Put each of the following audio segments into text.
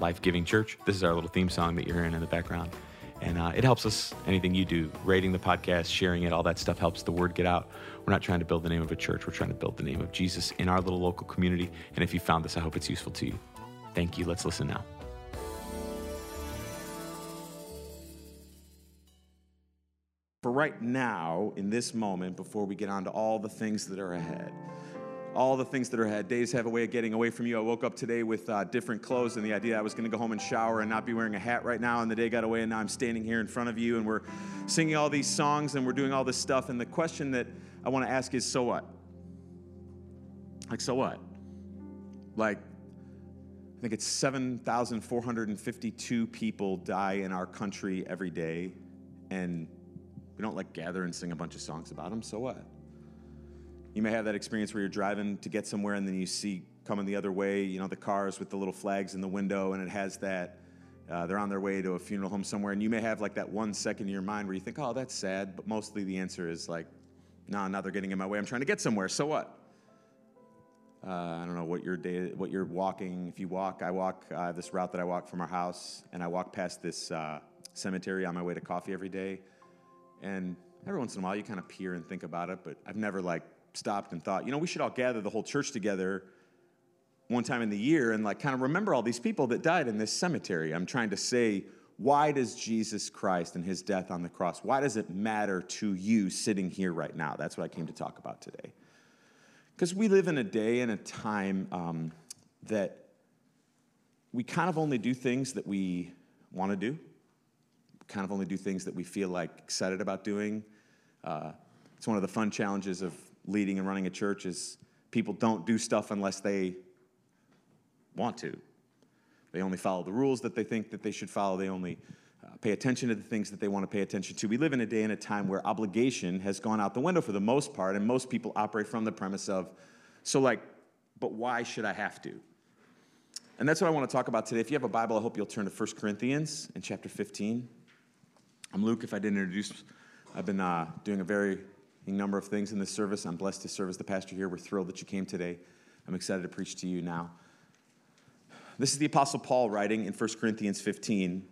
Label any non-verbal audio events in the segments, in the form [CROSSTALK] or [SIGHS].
life giving church. This is our little theme song that you're hearing in the background. And uh, it helps us, anything you do, rating the podcast, sharing it, all that stuff helps the word get out. We're not trying to build the name of a church, we're trying to build the name of Jesus in our little local community. And if you found this, I hope it's useful to you. Thank you. Let's listen now. For right now, in this moment, before we get on to all the things that are ahead, all the things that are ahead. Days have a way of getting away from you. I woke up today with uh, different clothes, and the idea I was going to go home and shower and not be wearing a hat right now, and the day got away, and now I'm standing here in front of you, and we're singing all these songs, and we're doing all this stuff. And the question that I want to ask is, so what? Like, so what? Like, I think it's 7,452 people die in our country every day, and we don't like gather and sing a bunch of songs about them. So what? You may have that experience where you're driving to get somewhere and then you see coming the other way, you know, the cars with the little flags in the window and it has that, uh, they're on their way to a funeral home somewhere. And you may have like that one second in your mind where you think, oh, that's sad. But mostly the answer is like, no, nah, now they're getting in my way. I'm trying to get somewhere. So what? Uh, I don't know what your day, what you're walking. If you walk, I walk. Have this route that I walk from our house, and I walk past this uh, cemetery on my way to coffee every day. And every once in a while, you kind of peer and think about it, but I've never like stopped and thought, you know, we should all gather the whole church together one time in the year and like kind of remember all these people that died in this cemetery. I'm trying to say, why does Jesus Christ and his death on the cross, why does it matter to you sitting here right now? That's what I came to talk about today. Because we live in a day and a time um, that we kind of only do things that we want to do, we kind of only do things that we feel like excited about doing. Uh, it's one of the fun challenges of leading and running a church is people don't do stuff unless they want to. They only follow the rules that they think that they should follow. They only uh, pay attention to the things that they want to pay attention to. We live in a day and a time where obligation has gone out the window for the most part, and most people operate from the premise of, so like, but why should I have to? And that's what I want to talk about today. If you have a Bible, I hope you'll turn to 1 Corinthians in chapter 15. I'm Luke, if I didn't introduce, I've been uh, doing a very number of things in this service. I'm blessed to serve as the pastor here. We're thrilled that you came today. I'm excited to preach to you now. This is the Apostle Paul writing in 1 Corinthians 15.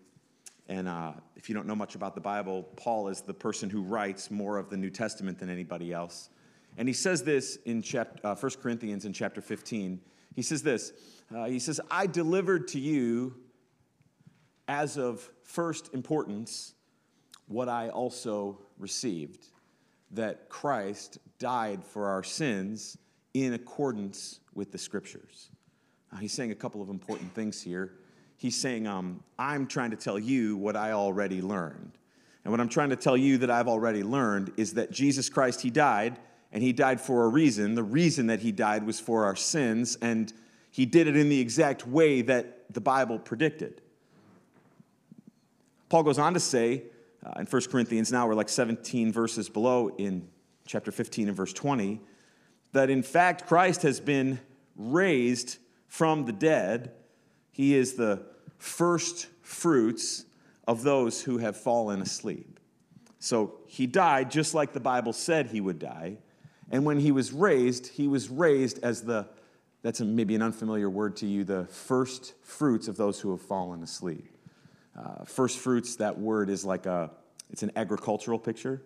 And uh, if you don't know much about the Bible, Paul is the person who writes more of the New Testament than anybody else. And he says this in chapter, uh, 1 Corinthians in chapter 15. He says this uh, He says, I delivered to you as of first importance what I also received that Christ died for our sins in accordance with the scriptures. Now, he's saying a couple of important things here. He's saying, um, I'm trying to tell you what I already learned. And what I'm trying to tell you that I've already learned is that Jesus Christ, He died, and He died for a reason. The reason that He died was for our sins, and He did it in the exact way that the Bible predicted. Paul goes on to say, in 1 Corinthians now, we're like 17 verses below in chapter 15 and verse 20, that in fact Christ has been raised from the dead. He is the first fruits of those who have fallen asleep. So he died just like the Bible said he would die. And when he was raised, he was raised as the, that's maybe an unfamiliar word to you, the first fruits of those who have fallen asleep. Uh, first fruits, that word is like a, it's an agricultural picture.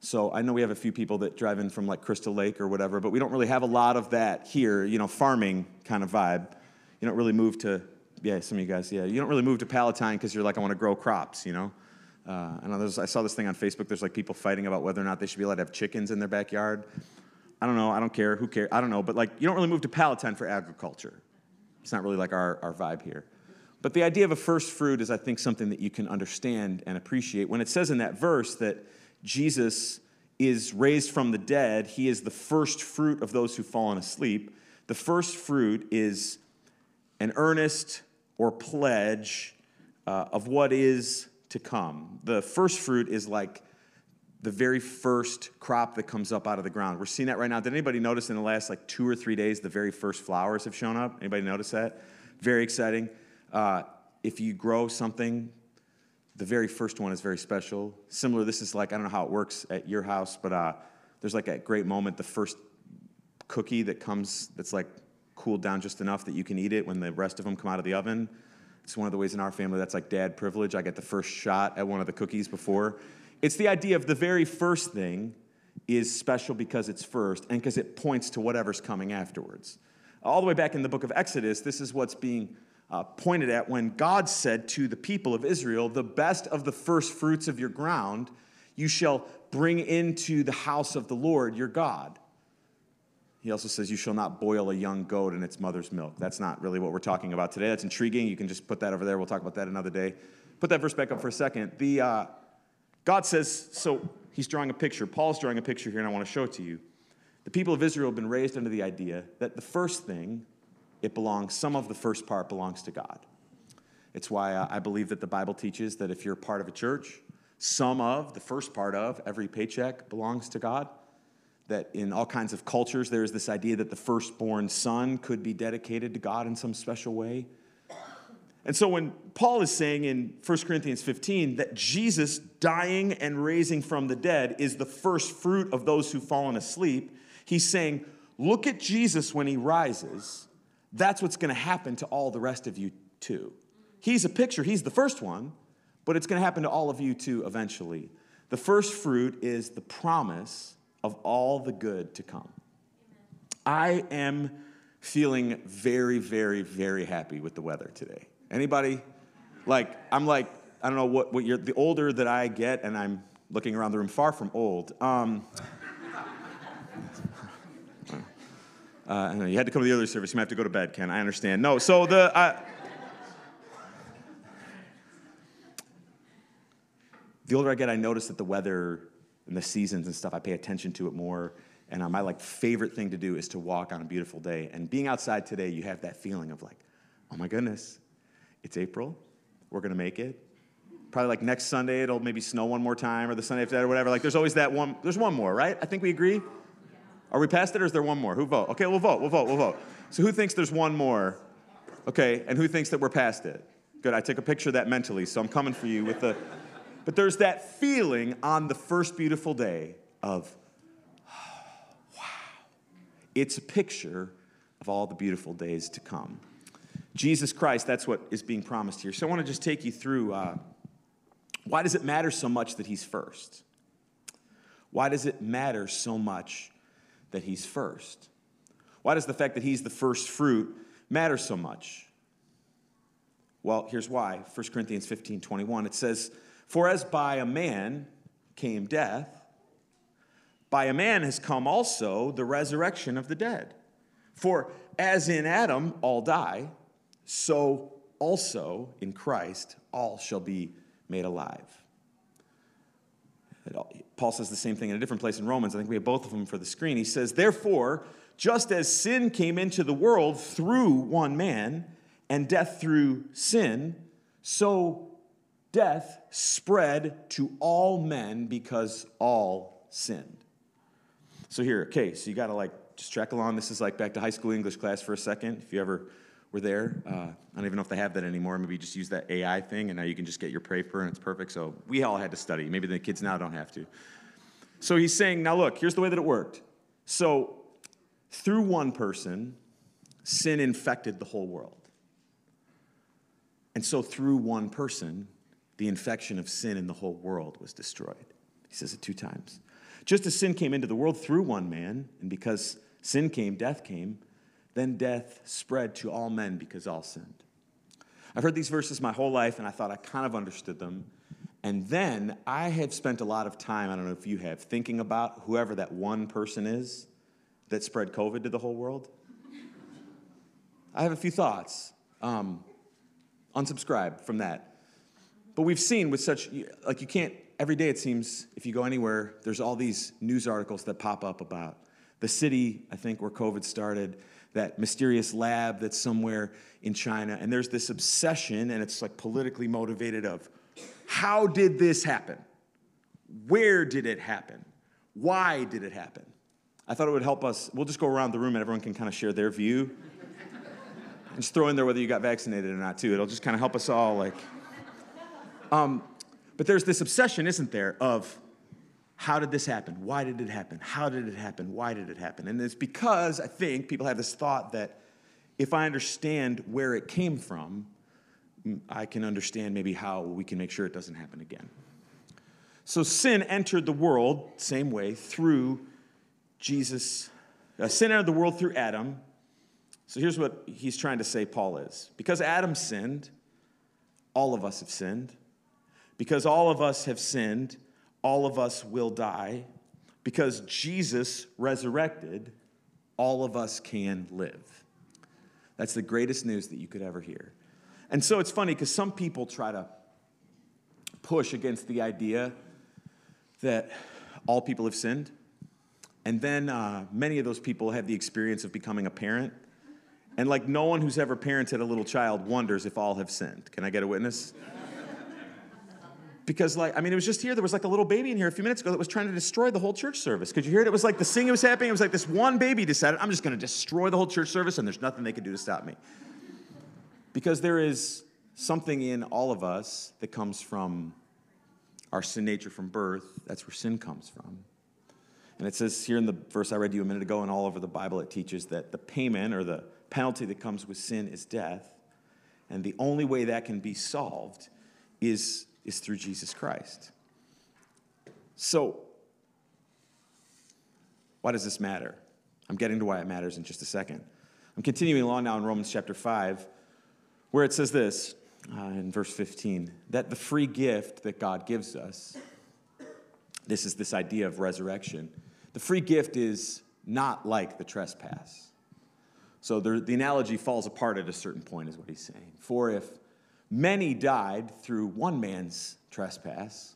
So I know we have a few people that drive in from like Crystal Lake or whatever, but we don't really have a lot of that here, you know, farming kind of vibe. You don't really move to, yeah, some of you guys, yeah, you don't really move to Palatine because you're like, I want to grow crops, you know. Uh, I, know I saw this thing on Facebook. There's like people fighting about whether or not they should be allowed to have chickens in their backyard. I don't know. I don't care. Who cares? I don't know. But like, you don't really move to Palatine for agriculture. It's not really like our, our vibe here. But the idea of a first fruit is, I think, something that you can understand and appreciate. When it says in that verse that Jesus is raised from the dead, he is the first fruit of those who've fallen asleep. The first fruit is an earnest or pledge uh, of what is to come. The first fruit is like the very first crop that comes up out of the ground. We're seeing that right now. Did anybody notice in the last like two or three days the very first flowers have shown up? Anybody notice that? Very exciting. Uh, if you grow something, the very first one is very special. Similar, this is like, I don't know how it works at your house, but uh, there's like a great moment, the first cookie that comes that's like cooled down just enough that you can eat it when the rest of them come out of the oven. It's one of the ways in our family that's like dad privilege. I get the first shot at one of the cookies before. It's the idea of the very first thing is special because it's first and because it points to whatever's coming afterwards. All the way back in the book of Exodus, this is what's being uh, pointed at when God said to the people of Israel, The best of the first fruits of your ground you shall bring into the house of the Lord your God. He also says, You shall not boil a young goat in its mother's milk. That's not really what we're talking about today. That's intriguing. You can just put that over there. We'll talk about that another day. Put that verse back up for a second. The, uh, God says, so he's drawing a picture. Paul's drawing a picture here, and I want to show it to you. The people of Israel have been raised under the idea that the first thing, it belongs, some of the first part belongs to God. It's why I believe that the Bible teaches that if you're part of a church, some of, the first part of, every paycheck belongs to God that in all kinds of cultures there is this idea that the firstborn son could be dedicated to God in some special way. And so when Paul is saying in 1 Corinthians 15 that Jesus dying and raising from the dead is the first fruit of those who've fallen asleep, he's saying, look at Jesus when he rises. That's what's going to happen to all the rest of you too. He's a picture, he's the first one, but it's going to happen to all of you too eventually. The first fruit is the promise of all the good to come. I am feeling very, very, very happy with the weather today. Anybody? Like, I'm like, I don't know what, what you're, the older that I get, and I'm looking around the room, far from old. Um, uh, you had to come to the other service. You might have to go to bed, Ken. I understand. No, so the. Uh, the older I get, I notice that the weather and the seasons and stuff, I pay attention to it more. And uh, my like favorite thing to do is to walk on a beautiful day. And being outside today, you have that feeling of like, oh my goodness, it's April. We're gonna make it. Probably like next Sunday, it'll maybe snow one more time, or the Sunday after that, or whatever. Like there's always that one. There's one more, right? I think we agree. Are we past it, or is there one more? Who vote? Okay, we'll vote. We'll vote. We'll vote. So who thinks there's one more? Okay, and who thinks that we're past it? Good. I took a picture of that mentally, so I'm coming for you with the. But there's that feeling on the first beautiful day of, oh, [SIGHS] wow. It's a picture of all the beautiful days to come. Jesus Christ, that's what is being promised here. So I want to just take you through uh, why does it matter so much that he's first? Why does it matter so much that he's first? Why does the fact that he's the first fruit matter so much? Well, here's why. 1 Corinthians 15 21, it says, For as by a man came death, by a man has come also the resurrection of the dead. For as in Adam all die, so also in Christ all shall be made alive. Paul says the same thing in a different place in Romans. I think we have both of them for the screen. He says, Therefore, just as sin came into the world through one man, and death through sin, so death spread to all men because all sinned. So here, okay, so you got to like just track along. This is like back to high school English class for a second. If you ever were there. Uh, I don't even know if they have that anymore. Maybe just use that AI thing, and now you can just get your paper and it's perfect. So we all had to study. Maybe the kids now don't have to. So he's saying, now look, here's the way that it worked. So through one person, sin infected the whole world. And so through one person, the infection of sin in the whole world was destroyed. He says it two times. Just as sin came into the world through one man, and because sin came, death came, then death spread to all men because all sinned. I've heard these verses my whole life and I thought I kind of understood them. And then I have spent a lot of time, I don't know if you have, thinking about whoever that one person is that spread COVID to the whole world. I have a few thoughts. Um, unsubscribe from that. But we've seen with such, like, you can't, every day it seems, if you go anywhere, there's all these news articles that pop up about the city, I think, where COVID started, that mysterious lab that's somewhere in China. And there's this obsession, and it's like politically motivated of how did this happen? Where did it happen? Why did it happen? I thought it would help us. We'll just go around the room and everyone can kind of share their view. and [LAUGHS] just throw in there whether you got vaccinated or not, too. It'll just kind of help us all, like. Um, but there's this obsession, isn't there, of how did this happen? Why did it happen? How did it happen? Why did it happen? And it's because I think people have this thought that if I understand where it came from, I can understand maybe how we can make sure it doesn't happen again. So sin entered the world, same way, through Jesus. Uh, sin entered the world through Adam. So here's what he's trying to say Paul is. Because Adam sinned, all of us have sinned. Because all of us have sinned, all of us will die. Because Jesus resurrected, all of us can live. That's the greatest news that you could ever hear. And so it's funny because some people try to push against the idea that all people have sinned. And then uh, many of those people have the experience of becoming a parent. And like no one who's ever parented a little child wonders if all have sinned. Can I get a witness? Because like i mean it was just here there was like a little baby in here a few minutes ago that was trying to destroy the whole church service. Could you hear it? It was like the singing was happening. It was like this one baby decided i'm just going to destroy the whole church service and there's nothing they could do to stop me. Because there is something in all of us that comes from our sin nature from birth. That's where sin comes from. And it says here in the verse i read you a minute ago and all over the bible it teaches that the payment or the penalty that comes with sin is death. And the only way that can be solved is is through Jesus Christ. So, why does this matter? I'm getting to why it matters in just a second. I'm continuing along now in Romans chapter 5, where it says this uh, in verse 15 that the free gift that God gives us, this is this idea of resurrection, the free gift is not like the trespass. So the, the analogy falls apart at a certain point, is what he's saying. For if Many died through one man's trespass.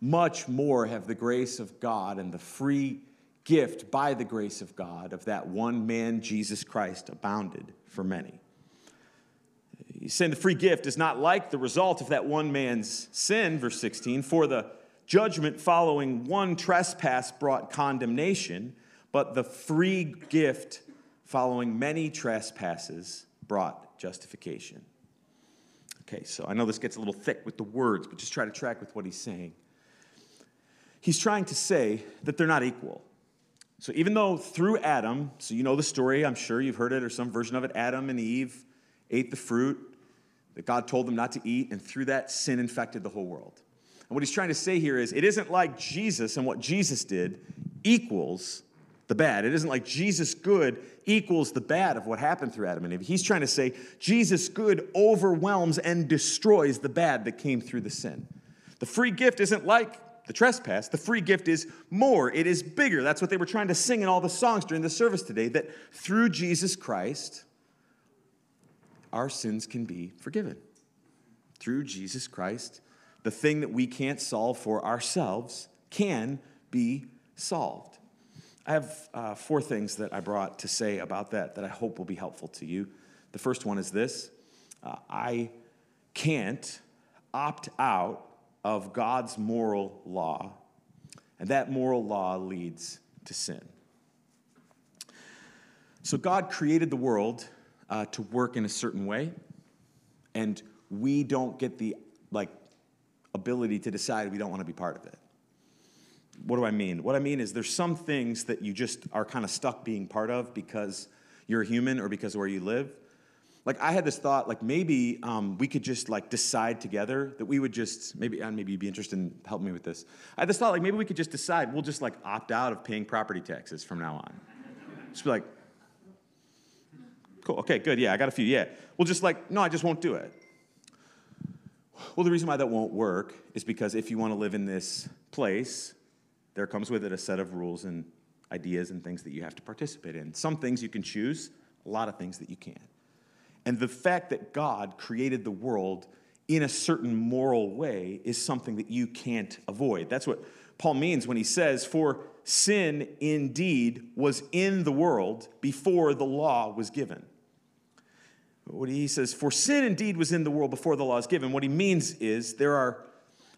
Much more have the grace of God and the free gift by the grace of God of that one man, Jesus Christ, abounded for many. He's saying the free gift is not like the result of that one man's sin, verse 16, for the judgment following one trespass brought condemnation, but the free gift following many trespasses brought justification. Okay, so I know this gets a little thick with the words, but just try to track with what he's saying. He's trying to say that they're not equal. So even though through Adam, so you know the story, I'm sure you've heard it or some version of it, Adam and Eve ate the fruit that God told them not to eat, and through that, sin infected the whole world. And what he's trying to say here is it isn't like Jesus and what Jesus did equals the bad. It isn't like Jesus good equals the bad of what happened through Adam and Eve. He's trying to say Jesus good overwhelms and destroys the bad that came through the sin. The free gift isn't like the trespass. The free gift is more, it is bigger. That's what they were trying to sing in all the songs during the service today that through Jesus Christ, our sins can be forgiven. Through Jesus Christ, the thing that we can't solve for ourselves can be solved. I have uh, four things that I brought to say about that that I hope will be helpful to you. The first one is this uh, I can't opt out of God's moral law, and that moral law leads to sin. So, God created the world uh, to work in a certain way, and we don't get the like ability to decide we don't want to be part of it what do I mean? What I mean is there's some things that you just are kind of stuck being part of because you're a human or because of where you live. Like I had this thought, like maybe um, we could just like decide together that we would just maybe and maybe you'd be interested in helping me with this. I had this thought, like maybe we could just decide we'll just like opt out of paying property taxes from now on. Just be like, cool, okay, good, yeah, I got a few, yeah. We'll just like, no, I just won't do it. Well, the reason why that won't work is because if you want to live in this place there comes with it a set of rules and ideas and things that you have to participate in. Some things you can choose, a lot of things that you can't. And the fact that God created the world in a certain moral way is something that you can't avoid. That's what Paul means when he says, For sin indeed was in the world before the law was given. What he says, For sin indeed was in the world before the law is given. What he means is there are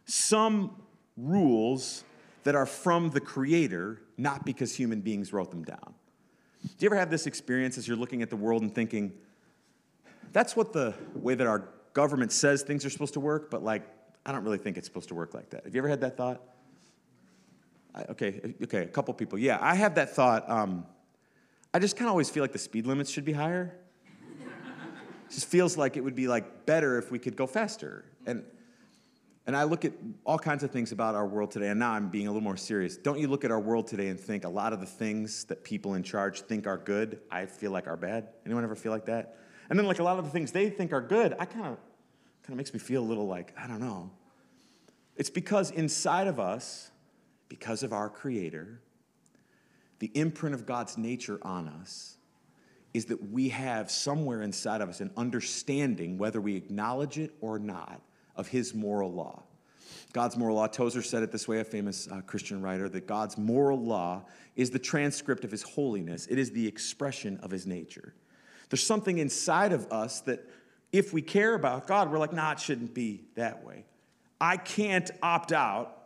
some rules that are from the Creator, not because human beings wrote them down. Do you ever have this experience as you're looking at the world and thinking, that's what the way that our government says things are supposed to work, but like, I don't really think it's supposed to work like that. Have you ever had that thought? I, okay, okay, a couple people. Yeah, I have that thought. Um, I just kind of always feel like the speed limits should be higher. just feels like it would be like better if we could go faster. And and I look at all kinds of things about our world today, and now I'm being a little more serious. Don't you look at our world today and think a lot of the things that people in charge think are good, I feel like are bad? Anyone ever feel like that? And then, like a lot of the things they think are good, I kind of kind of makes me feel a little like I don't know. It's because inside of us, because of our Creator, the imprint of God's nature on us is that we have somewhere inside of us an understanding, whether we acknowledge it or not of his moral law. God's moral law, Tozer said it this way, a famous uh, Christian writer, that God's moral law is the transcript of his holiness, it is the expression of his nature. There's something inside of us that if we care about God, we're like, nah, it shouldn't be that way. I can't opt out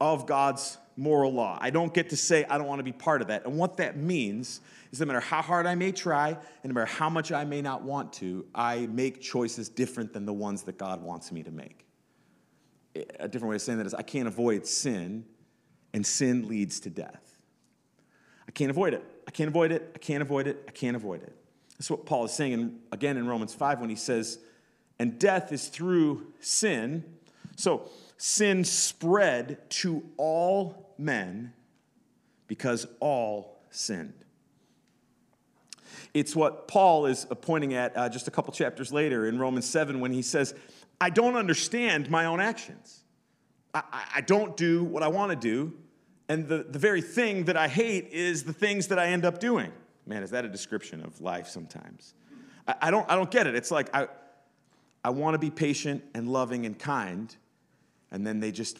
of God's moral law. I don't get to say I don't want to be part of that. And what that means is no matter how hard I may try, and no matter how much I may not want to, I make choices different than the ones that God wants me to make. A different way of saying that is I can't avoid sin, and sin leads to death. I can't avoid it. I can't avoid it. I can't avoid it. I can't avoid it. That's what Paul is saying in, again in Romans 5 when he says, and death is through sin. So sin spread to all men because all sinned. It's what Paul is pointing at uh, just a couple chapters later in Romans 7 when he says, I don't understand my own actions. I, I don't do what I want to do. And the, the very thing that I hate is the things that I end up doing. Man, is that a description of life sometimes? I, I don't, I don't get it. It's like I, I want to be patient and loving and kind, and then they just,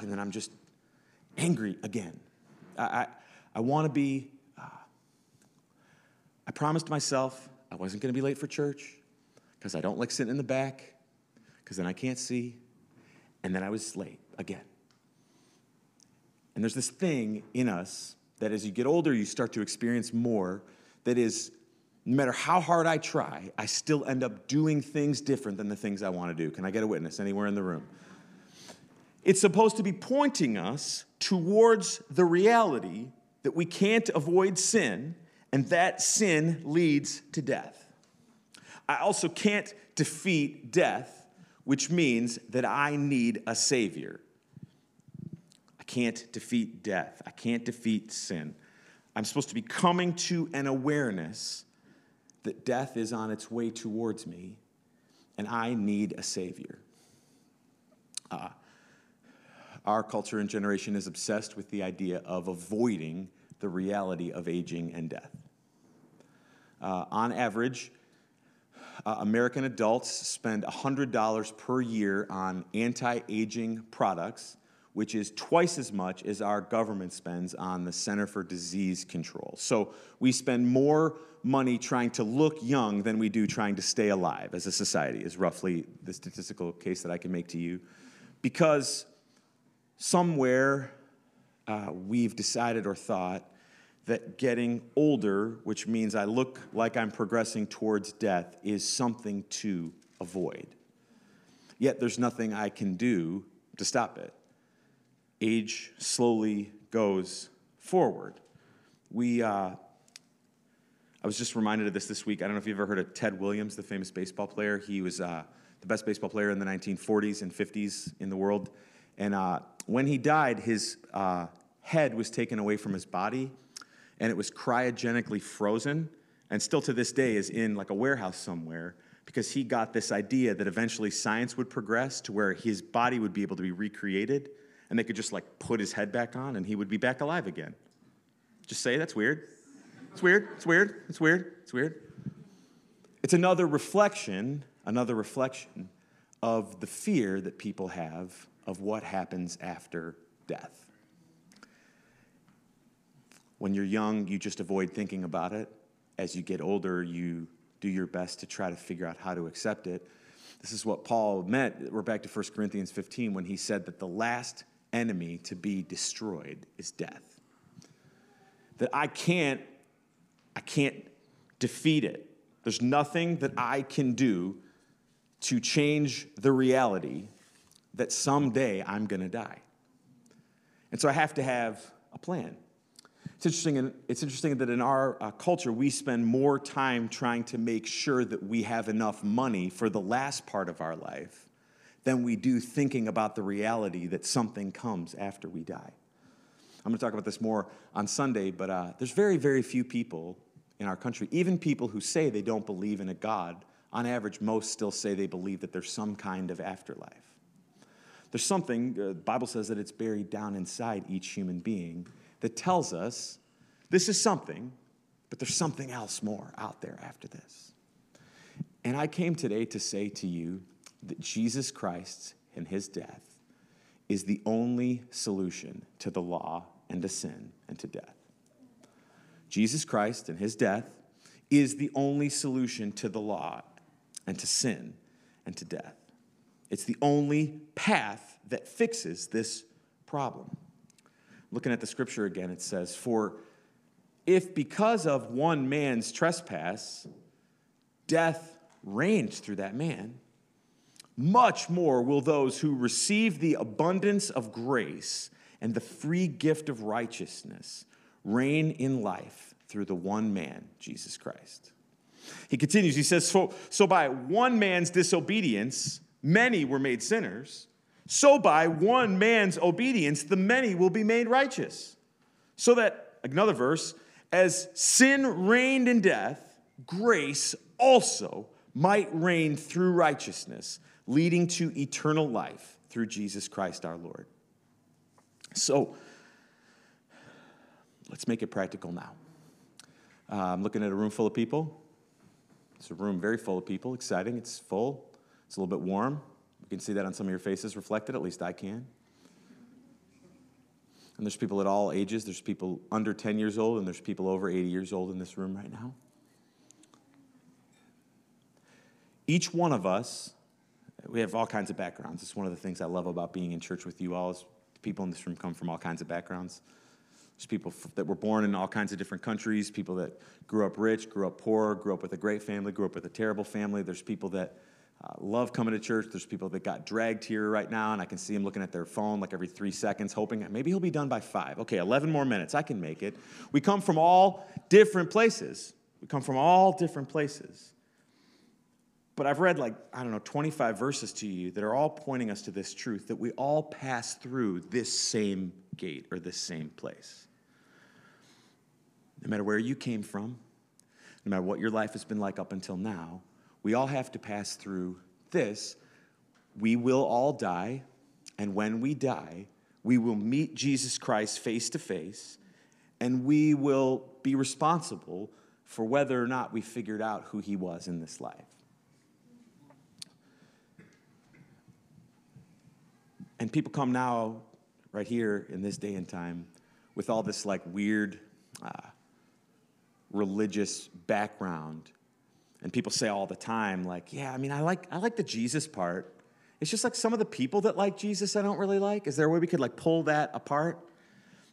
and then I'm just angry again. I, I, I want to be uh, I promised myself I wasn't going to be late for church because I don't like sitting in the back because then I can't see. And then I was late again. And there's this thing in us that as you get older, you start to experience more that is, no matter how hard I try, I still end up doing things different than the things I want to do. Can I get a witness anywhere in the room? It's supposed to be pointing us towards the reality that we can't avoid sin and that sin leads to death. I also can't defeat death, which means that I need a Savior. I can't defeat death, I can't defeat sin. I'm supposed to be coming to an awareness that death is on its way towards me, and I need a Savior. Uh, our culture and generation is obsessed with the idea of avoiding the reality of aging and death. Uh, on average, uh, American adults spend $100 per year on anti aging products, which is twice as much as our government spends on the Center for Disease Control. So we spend more money trying to look young than we do trying to stay alive as a society, is roughly the statistical case that I can make to you. Because somewhere uh, we've decided or thought that getting older, which means I look like I'm progressing towards death, is something to avoid. Yet there's nothing I can do to stop it. Age slowly goes forward. We, uh, I was just reminded of this this week. I don't know if you've ever heard of Ted Williams, the famous baseball player. He was uh, the best baseball player in the 1940s and 50s in the world. And uh, when he died, his uh, head was taken away from his body and it was cryogenically frozen and still to this day is in like a warehouse somewhere because he got this idea that eventually science would progress to where his body would be able to be recreated and they could just like put his head back on and he would be back alive again. Just say that's weird. It's weird. It's weird. It's weird. It's weird. It's another reflection, another reflection of the fear that people have of what happens after death. When you're young, you just avoid thinking about it. As you get older, you do your best to try to figure out how to accept it. This is what Paul meant. We're back to 1 Corinthians 15 when he said that the last enemy to be destroyed is death. That I can't, I can't defeat it. There's nothing that I can do to change the reality that someday I'm going to die. And so I have to have a plan. It's interesting, it's interesting that in our uh, culture, we spend more time trying to make sure that we have enough money for the last part of our life than we do thinking about the reality that something comes after we die. I'm going to talk about this more on Sunday, but uh, there's very, very few people in our country, even people who say they don't believe in a God. On average, most still say they believe that there's some kind of afterlife. There's something, uh, the Bible says that it's buried down inside each human being that tells us this is something, but there's something else more out there after this. And I came today to say to you that Jesus Christ and his death is the only solution to the law and to sin and to death. Jesus Christ and his death is the only solution to the law and to sin and to death. It's the only path that fixes this problem. Looking at the scripture again, it says, For if because of one man's trespass, death reigned through that man, much more will those who receive the abundance of grace and the free gift of righteousness reign in life through the one man, Jesus Christ. He continues, he says, So, so by one man's disobedience, many were made sinners. So by one man's obedience, the many will be made righteous. So that, another verse, as sin reigned in death, grace also might reign through righteousness leading to eternal life through Jesus Christ our Lord. So, let's make it practical now. Uh, I'm looking at a room full of people. It's a room very full of people, exciting, it's full, it's a little bit warm. You can see that on some of your faces reflected, at least I can. And there's people at all ages. There's people under 10 years old, and there's people over 80 years old in this room right now. Each one of us we have all kinds of backgrounds. It's one of the things I love about being in church with you all is people in this room come from all kinds of backgrounds. There's people that were born in all kinds of different countries, people that grew up rich, grew up poor, grew up with a great family, grew up with a terrible family. There's people that uh, love coming to church. There's people that got dragged here right now, and I can see them looking at their phone like every three seconds, hoping maybe he'll be done by five. Okay, 11 more minutes. I can make it. We come from all different places. We come from all different places. But I've read like, I don't know, 25 verses to you that are all pointing us to this truth that we all pass through this same gate or this same place. No matter where you came from, no matter what your life has been like up until now, we all have to pass through this. We will all die, and when we die, we will meet Jesus Christ face to face, and we will be responsible for whether or not we figured out who he was in this life. And people come now, right here in this day and time, with all this like weird uh, religious background. And people say all the time, like, yeah, I mean, I like, I like the Jesus part. It's just like some of the people that like Jesus I don't really like. Is there a way we could like pull that apart?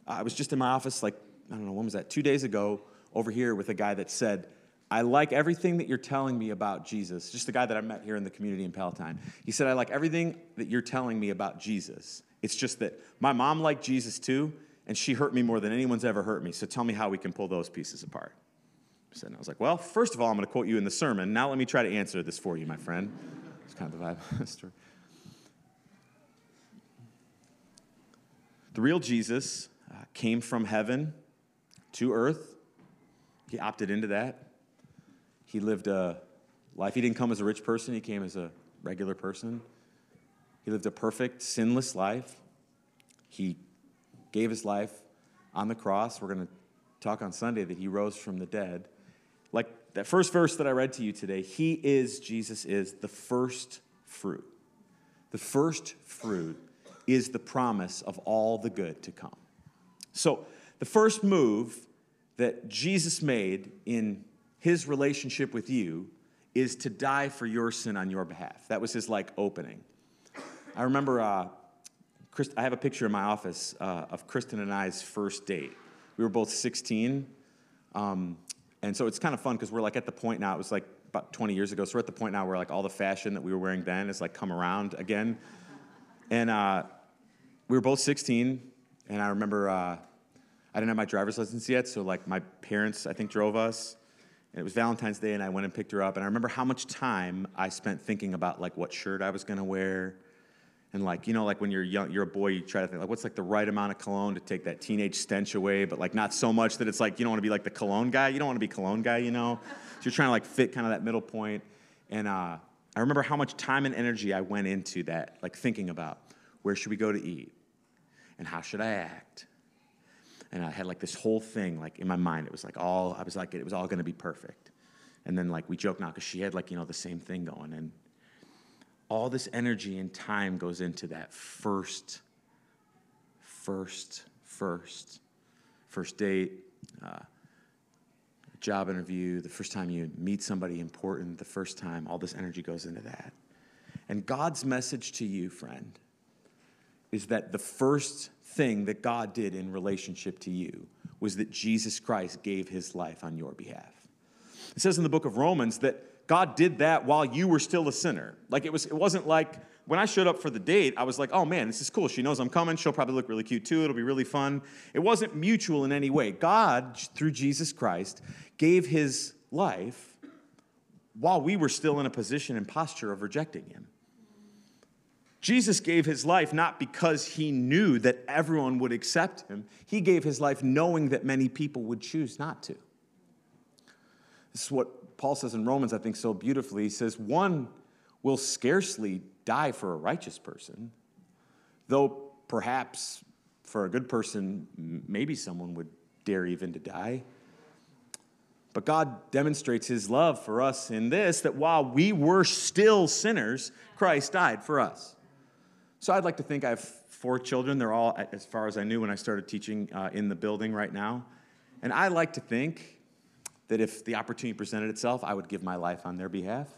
Uh, I was just in my office, like, I don't know, when was that? Two days ago over here with a guy that said, I like everything that you're telling me about Jesus. Just the guy that I met here in the community in Palatine. He said, I like everything that you're telling me about Jesus. It's just that my mom liked Jesus too, and she hurt me more than anyone's ever hurt me. So tell me how we can pull those pieces apart. Said, and I was like, well, first of all, I'm going to quote you in the sermon. Now let me try to answer this for you, my friend. [LAUGHS] It's kind of the vibe of [LAUGHS] the story. The real Jesus uh, came from heaven to earth. He opted into that. He lived a life. He didn't come as a rich person, he came as a regular person. He lived a perfect, sinless life. He gave his life on the cross. We're going to talk on Sunday that he rose from the dead. Like that first verse that I read to you today, he is, Jesus is the first fruit. The first fruit is the promise of all the good to come. So, the first move that Jesus made in his relationship with you is to die for your sin on your behalf. That was his like opening. I remember uh, I have a picture in my office uh, of Kristen and I's first date. We were both 16. Um, and so it's kind of fun because we're like at the point now, it was like about 20 years ago. So we're at the point now where like all the fashion that we were wearing then has like come around again. And uh, we were both 16. And I remember uh, I didn't have my driver's license yet. So like my parents, I think, drove us. And it was Valentine's Day, and I went and picked her up. And I remember how much time I spent thinking about like what shirt I was gonna wear, and like you know, like when you're young, you're a boy, you try to think like what's like the right amount of cologne to take that teenage stench away, but like not so much that it's like you don't want to be like the cologne guy. You don't want to be cologne guy, you know. [LAUGHS] So you're trying to like fit kind of that middle point. And uh, I remember how much time and energy I went into that, like thinking about where should we go to eat, and how should I act, and I had like this whole thing like in my mind. It was like all I was like it was all going to be perfect. And then like we joke now because she had like you know the same thing going, and all this energy and time goes into that first, first, first, first date, uh, job interview, the first time you meet somebody important, the first time, all this energy goes into that. And God's message to you, friend, is that the first thing that God did in relationship to you was that Jesus Christ gave his life on your behalf. It says in the book of Romans that God did that while you were still a sinner. Like it was it wasn't like when I showed up for the date, I was like, "Oh man, this is cool. She knows I'm coming. She'll probably look really cute too. It'll be really fun." It wasn't mutual in any way. God, through Jesus Christ, gave his life while we were still in a position and posture of rejecting him. Jesus gave his life not because he knew that everyone would accept him. He gave his life knowing that many people would choose not to. This is what Paul says in Romans, I think, so beautifully. He says, One will scarcely die for a righteous person, though perhaps for a good person, maybe someone would dare even to die. But God demonstrates his love for us in this that while we were still sinners, Christ died for us. So I'd like to think I have four children. They're all, as far as I knew when I started teaching uh, in the building right now. And I like to think that if the opportunity presented itself, I would give my life on their behalf.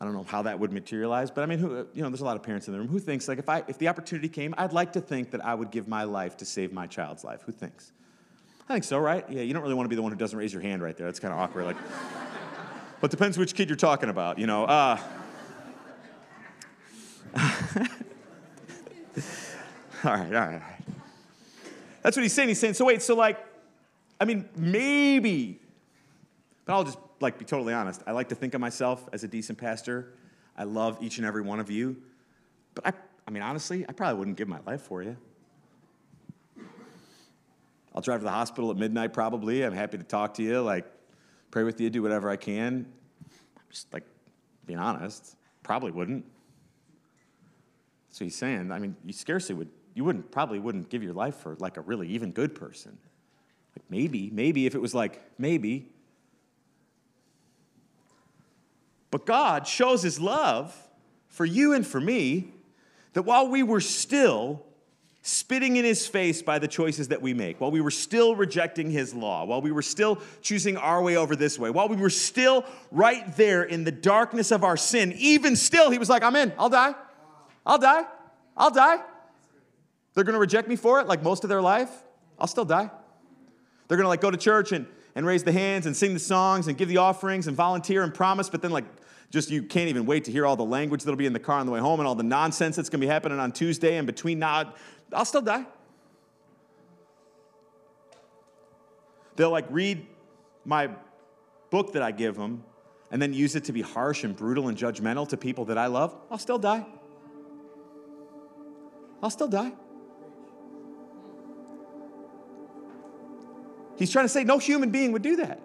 I don't know how that would materialize, but I mean, who, you know, there's a lot of parents in the room who thinks like if I if the opportunity came, I'd like to think that I would give my life to save my child's life. Who thinks? I think so, right? Yeah, you don't really want to be the one who doesn't raise your hand right there. That's kind of awkward. Like, [LAUGHS] but depends which kid you're talking about, you know. Uh, [LAUGHS] all right, all right, all right. That's what he's saying. He's saying, so wait, so like, I mean, maybe, but I'll just like be totally honest. I like to think of myself as a decent pastor. I love each and every one of you. But I, I mean, honestly, I probably wouldn't give my life for you. I'll drive to the hospital at midnight probably. I'm happy to talk to you, like pray with you, do whatever I can. I'm just like being honest, probably wouldn't. So he's saying, I mean, you scarcely would, you wouldn't, probably wouldn't give your life for like a really even good person. Like maybe, maybe if it was like, maybe. But God shows his love for you and for me that while we were still spitting in his face by the choices that we make, while we were still rejecting his law, while we were still choosing our way over this way, while we were still right there in the darkness of our sin, even still, he was like, I'm in, I'll die. I'll die. I'll die. They're to reject me for it like most of their life. I'll still die. They're to like go to church and, and raise the hands and sing the songs and give the offerings and volunteer and promise, but then like just you can't even wait to hear all the language that'll be in the car on the way home and all the nonsense that's going to be happening on Tuesday and between now. I'll still die. They'll like read my book that I give them and then use it to be harsh and brutal and judgmental to people that I love. I'll still die. I'll still die. He's trying to say no human being would do that.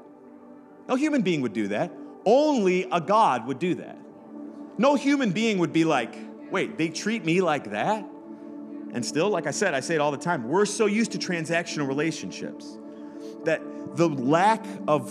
No human being would do that. Only a God would do that. No human being would be like, wait, they treat me like that? And still, like I said, I say it all the time, we're so used to transactional relationships that the lack of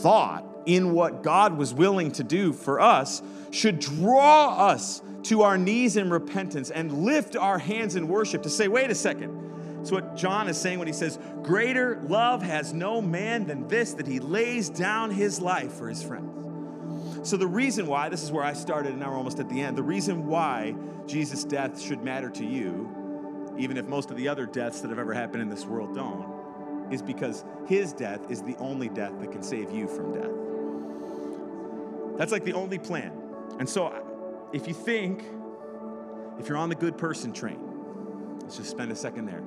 thought in what God was willing to do for us should draw us to our knees in repentance and lift our hands in worship to say, wait a second. It's what John is saying when he says, Greater love has no man than this, that he lays down his life for his friends. So, the reason why, this is where I started, and now we're almost at the end. The reason why Jesus' death should matter to you, even if most of the other deaths that have ever happened in this world don't, is because his death is the only death that can save you from death. That's like the only plan. And so, if you think, if you're on the good person train, let's just spend a second there.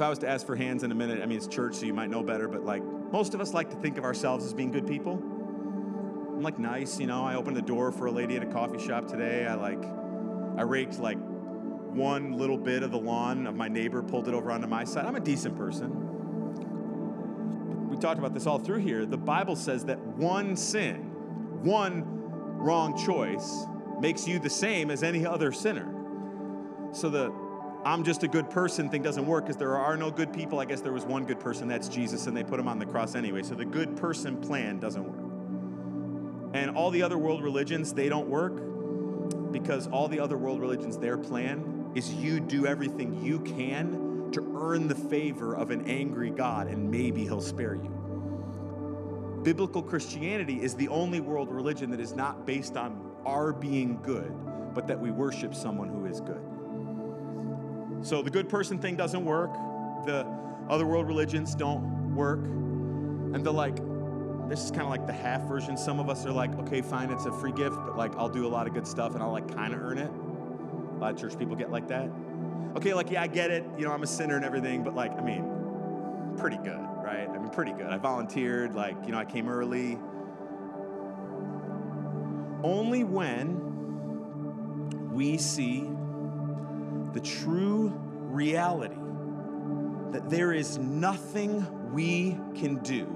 If I was to ask for hands in a minute, I mean, it's church, so you might know better, but like most of us like to think of ourselves as being good people. I'm like nice, you know. I opened the door for a lady at a coffee shop today. I like, I raked like one little bit of the lawn of my neighbor, pulled it over onto my side. I'm a decent person. We talked about this all through here. The Bible says that one sin, one wrong choice, makes you the same as any other sinner. So the I'm just a good person thing doesn't work because there are no good people. I guess there was one good person, that's Jesus, and they put him on the cross anyway. So the good person plan doesn't work. And all the other world religions, they don't work because all the other world religions, their plan is you do everything you can to earn the favor of an angry God, and maybe he'll spare you. Biblical Christianity is the only world religion that is not based on our being good, but that we worship someone who is good. So the good person thing doesn't work. The other world religions don't work. And the like, this is kind of like the half version. Some of us are like, okay, fine, it's a free gift, but like I'll do a lot of good stuff and I'll like kind of earn it. A lot of church people get like that. Okay, like, yeah, I get it. You know, I'm a sinner and everything, but like, I mean, pretty good, right? I mean, pretty good. I volunteered, like, you know, I came early. Only when we see the true reality that there is nothing we can do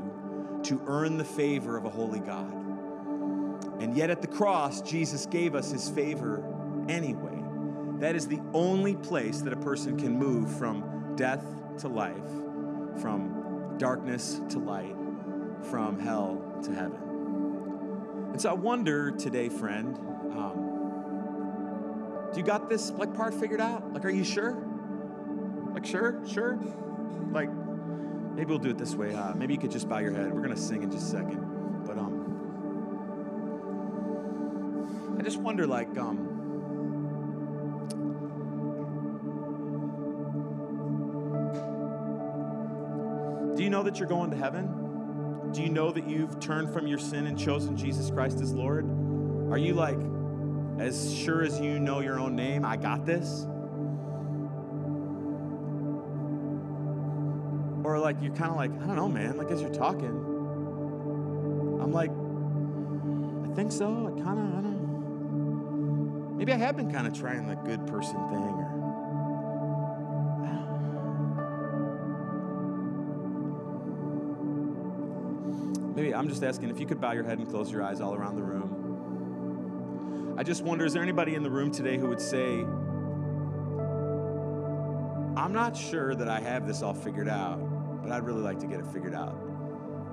to earn the favor of a holy God. And yet at the cross, Jesus gave us his favor anyway. That is the only place that a person can move from death to life, from darkness to light, from hell to heaven. And so I wonder today, friend, do you got this like part figured out? Like, are you sure? Like, sure, sure? Like, maybe we'll do it this way. Uh, maybe you could just bow your head. We're gonna sing in just a second. But um, I just wonder, like, um, do you know that you're going to heaven? Do you know that you've turned from your sin and chosen Jesus Christ as Lord? Are you like as sure as you know your own name, I got this? Or like you're kind of like, I don't know, man, like as you're talking, I'm like, I think so. I kind of, I don't. Maybe I have been kind of trying the good person thing or [SIGHS] Maybe I'm just asking if you could bow your head and close your eyes all around the room. I just wonder is there anybody in the room today who would say, I'm not sure that I have this all figured out, but I'd really like to get it figured out?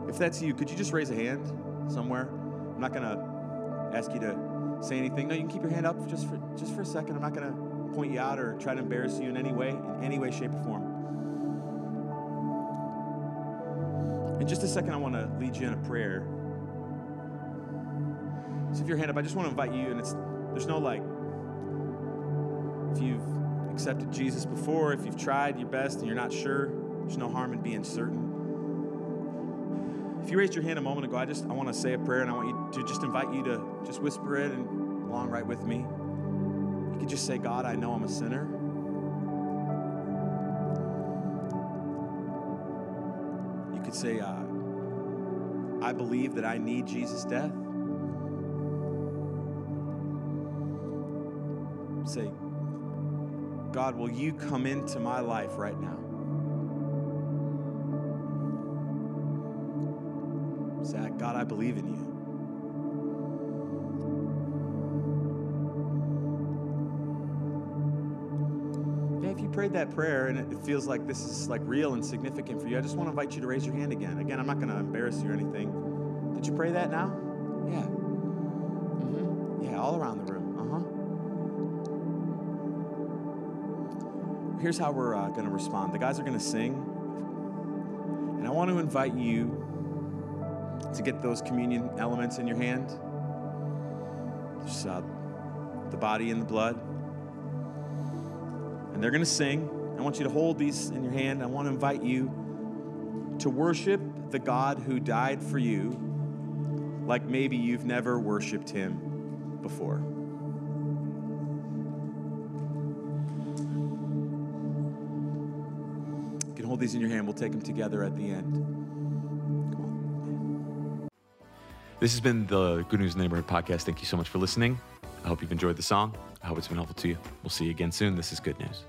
If that's you, could you just raise a hand somewhere? I'm not going to ask you to say anything. No, you can keep your hand up just for just for a second. I'm not going to point you out or try to embarrass you in any way, in any way, shape, or form. In just a second, I want to lead you in a prayer. So if your hand up, I just want to invite you, and it's there's no like if you've accepted Jesus before, if you've tried your best and you're not sure, there's no harm in being certain. If you raised your hand a moment ago, I just I want to say a prayer and I want you to just invite you to just whisper it and along right with me. You could just say, God, I know I'm a sinner. You could say, uh, I believe that I need Jesus' death. Say, God, will you come into my life right now? Say, God, I believe in you. Yeah, if you prayed that prayer and it feels like this is like real and significant for you, I just want to invite you to raise your hand again. Again, I'm not going to embarrass you or anything. Did you pray that now? Yeah. Mhm. Yeah. all around the room. Here's how we're uh, going to respond the guys are going to sing. And I want to invite you to get those communion elements in your hand. Just uh, the body and the blood. And they're going to sing. I want you to hold these in your hand. I want to invite you to worship the God who died for you like maybe you've never worshiped him before. These in your hand. We'll take them together at the end. This has been the Good News Neighborhood podcast. Thank you so much for listening. I hope you've enjoyed the song. I hope it's been helpful to you. We'll see you again soon. This is Good News.